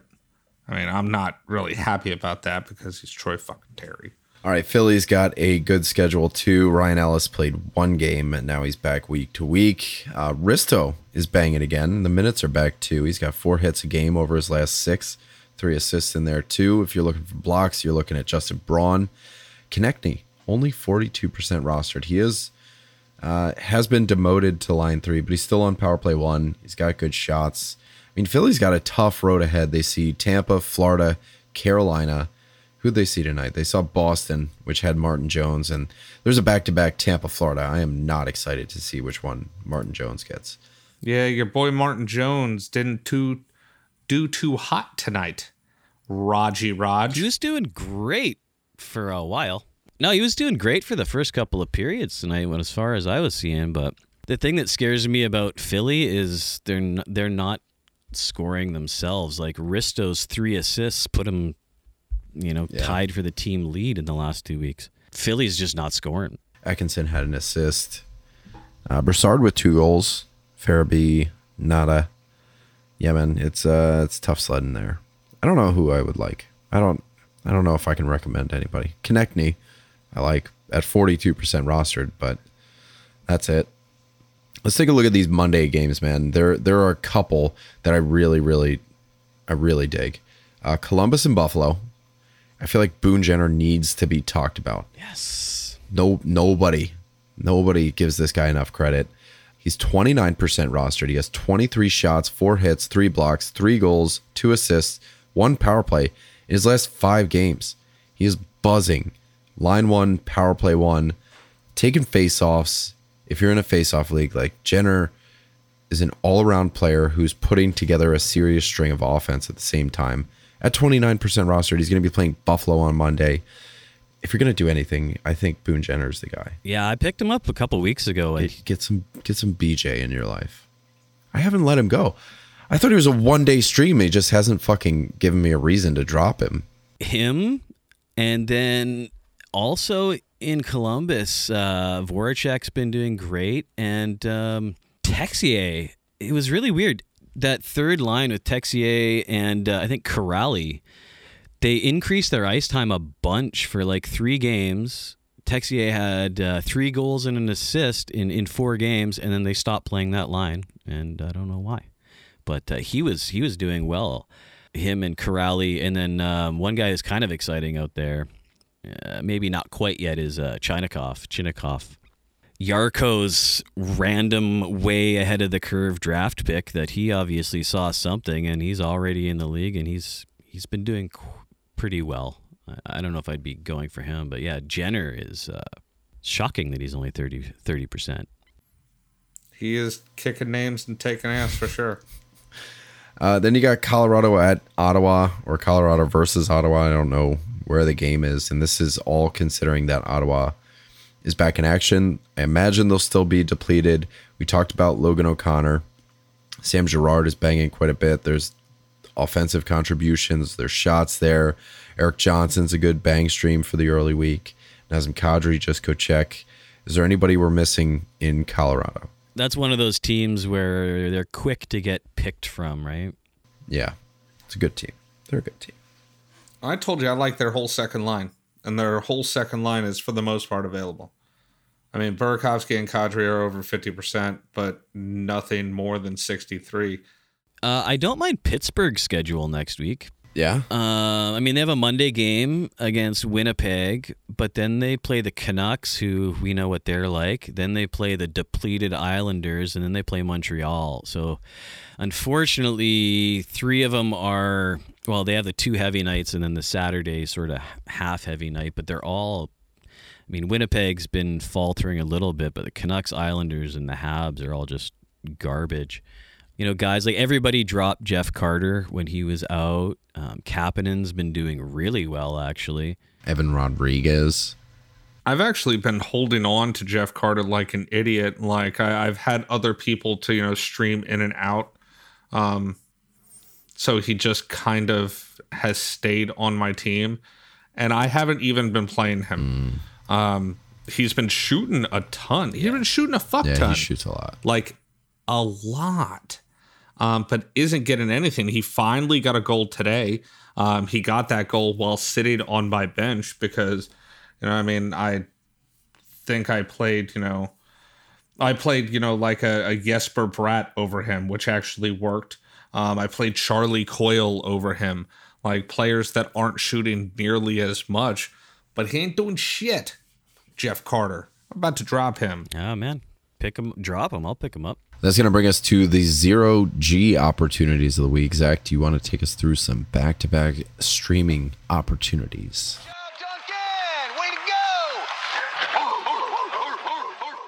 I mean I'm not really happy about that because he's Troy fucking Terry. All right, Philly's got a good schedule too. Ryan Ellis played one game and now he's back week to week. Uh, Risto is banging again. The minutes are back too. He's got four hits a game over his last six, three assists in there too. If you're looking for blocks, you're looking at Justin Braun. Konecny, only 42% rostered. He is uh, has been demoted to line three, but he's still on power play one. He's got good shots. I mean, Philly's got a tough road ahead. They see Tampa, Florida, Carolina. Who'd they see tonight? They saw Boston, which had Martin Jones, and there's a back to back Tampa, Florida. I am not excited to see which one Martin Jones gets. Yeah, your boy Martin Jones didn't too do too hot tonight. Raji Raj. He was doing great for a while. No, he was doing great for the first couple of periods tonight, when as far as I was seeing. But the thing that scares me about Philly is they're n- they're not scoring themselves. Like Risto's three assists put him, you know, Yeah. tied for the team lead in the last two weeks. Philly's just not scoring. Atkinson had an assist. Uh, Brassard with two goals. Farabee, nada. Yeah, man, it's uh, it's tough sledding there. I don't know who I would like. I don't, I don't know if I can recommend anybody. Konecny, I like at forty two percent rostered, but that's it. Let's take a look at these Monday games, man. There, there are a couple that I really, really, I really dig. Uh, Columbus and Buffalo. I feel like Boone Jenner needs to be talked about Yes. no nobody nobody gives this guy enough credit he's 29% rostered he has 23 shots 4 hits 3 blocks 3 goals 2 assists 1 power play in his last 5 games he is buzzing line 1 power play 1 taking face-offs if you're in a face-off league like Jenner is an all-around player who's putting together a serious string of offense at the same time at 29% rostered he's going to be playing Buffalo on Monday if you're gonna do anything, I think Boone Jenner's the guy. Yeah, I picked him up a couple weeks ago. Get some get some BJ in your life. I haven't let him go. I thought he was a one day stream. He just hasn't fucking given me a reason to drop him. him, and then also in Columbus, uh, Voracek's been doing great, and um, Texier. It was really weird that third line with Texier and uh, I think Kuraly. They increased their ice time a bunch for like three games. Texier had uh, three goals and an assist in, in four games, and then they stopped playing that line, and I don't know why. But uh, he was he was doing well. Him and Kuraly, and then um, one guy is kind of exciting out there, uh, maybe not quite yet, is uh, Chinakhov. Chinakhov. Yarko's random way ahead of the curve draft pick that he obviously saw something, and he's already in the league, and he's he's been doing pretty well. I- I don't know if I'd be going for him, but yeah, Jenner is uh, shocking that he's only 30 percent. He is kicking names and taking ass for sure. Uh, then you got Colorado at Ottawa or Colorado versus Ottawa. I don't know where the game is, and this is all considering that Ottawa is back in action. I imagine they'll still be depleted. We talked about Logan O'Connor. Sam Girard is banging quite a bit. There's offensive contributions. There's shots there. Erik Johnson's a good bang stream for the early week. Nazem Kadri, just go check. Is there anybody we're missing in Colorado? That's one of those teams where they're quick to get picked from, right? Yeah, it's a good team. They're a good team. I told you I like their whole second line, and their whole second line is for the most part available. I mean, Burakovsky and Kadri are over 50%, but nothing more than 63. Uh, I don't mind Pittsburgh's schedule next week. Yeah. Uh, I mean, they have a Monday game against Winnipeg, but then they play the Canucks, who we know what they're like. Then they play the depleted Islanders, and then they play Montreal. So, unfortunately, three of them are well, they have the two heavy nights and then the Saturday sort of half heavy night, but they're all. I mean, Winnipeg's been faltering a little bit, but the Canucks, Islanders, and the Habs are all just garbage you know, guys like everybody dropped Jeff Carter when he was out. Um, Kapanen's been doing really well, actually. Evan Rodrigues. I've actually been holding on to Jeff Carter like an idiot. Like I, I've had other people to you know stream in and out, um, so he just kind of has stayed on my team, and I haven't even been playing him. Um, he's been shooting a ton. He's been shooting a fuck Yeah, ton, he shoots a lot. like a lot, um, but isn't getting anything. He finally got a goal today. Um, he got that goal while sitting on my bench because, you know, I mean, I think I played, you know, I played, you know, like a, a Jesper Bratt over him, which actually worked. Um, I played Charlie Coyle over him, like players that aren't shooting nearly as much, but he ain't doing shit. Jeff Carter. I'm about to drop him. Oh man, pick him, drop him. I'll pick him up. That's going to bring us to the zero G opportunities of the week. Zach, do you want to take us through some back to back streaming opportunities?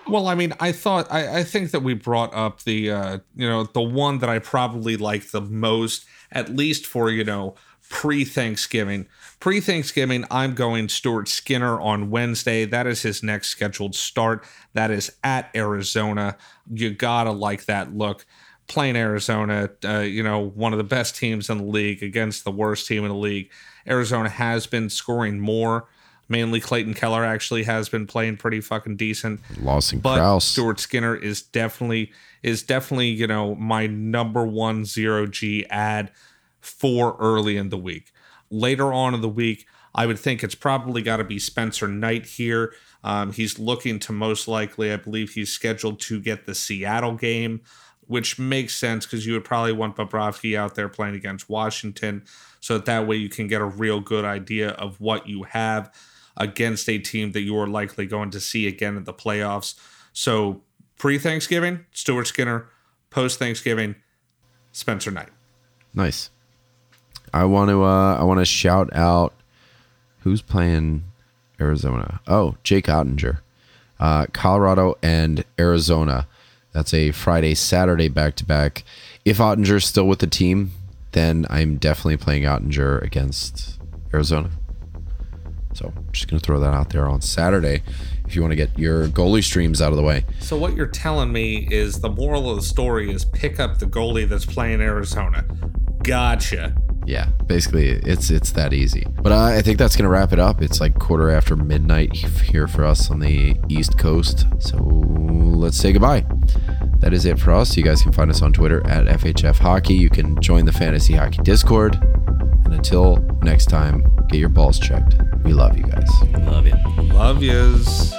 Well, I mean, I thought I, I think that we brought up the uh, you know the one that I probably like the most, at least for you know pre Thanksgiving. Pre Thanksgiving, I'm going Stuart Skinner on Wednesday. That is his next scheduled start. That is at Arizona. You gotta like that look. Playing Arizona, uh, you know, one of the best teams in the league against the worst team in the league. Arizona has been scoring more. Mainly Clayton Keller actually has been playing pretty fucking decent. Lawson But Crouse. Stuart Skinner is definitely is definitely you know my number one zero G ad for early in the week. Later on in the week, I would think it's probably got to be Spencer Knight here. Um, he's looking to most likely, I believe he's scheduled to get the Seattle game, which makes sense because you would probably want Bobrovsky out there playing against Washington, so that that way you can get a real good idea of what you have against a team that you are likely going to see again in the playoffs. So pre Thanksgiving, Stuart Skinner. Post Thanksgiving, Spencer Knight. Nice. I want to uh I want to shout out who's playing Arizona. Oh, Jake Oettinger. Uh Colorado and Arizona. That's a Friday Saturday back to back. If Oettinger's still with the team, then I'm definitely playing Oettinger against Arizona. So I'm just gonna throw that out there on Saturday if you want to get your goalie streams out of the way. So what you're telling me is the moral of the story is pick up the goalie that's playing Arizona. Gotcha. Yeah, basically it's it's that easy. But uh, I think that's gonna wrap it up. It's like quarter after midnight here for us on the East Coast. So let's say goodbye. That is it for us. You guys can find us on Twitter at FHF Hockey. You can join the Fantasy Hockey Discord. And until next time, get your balls checked. We love you guys. Love you. Love yous.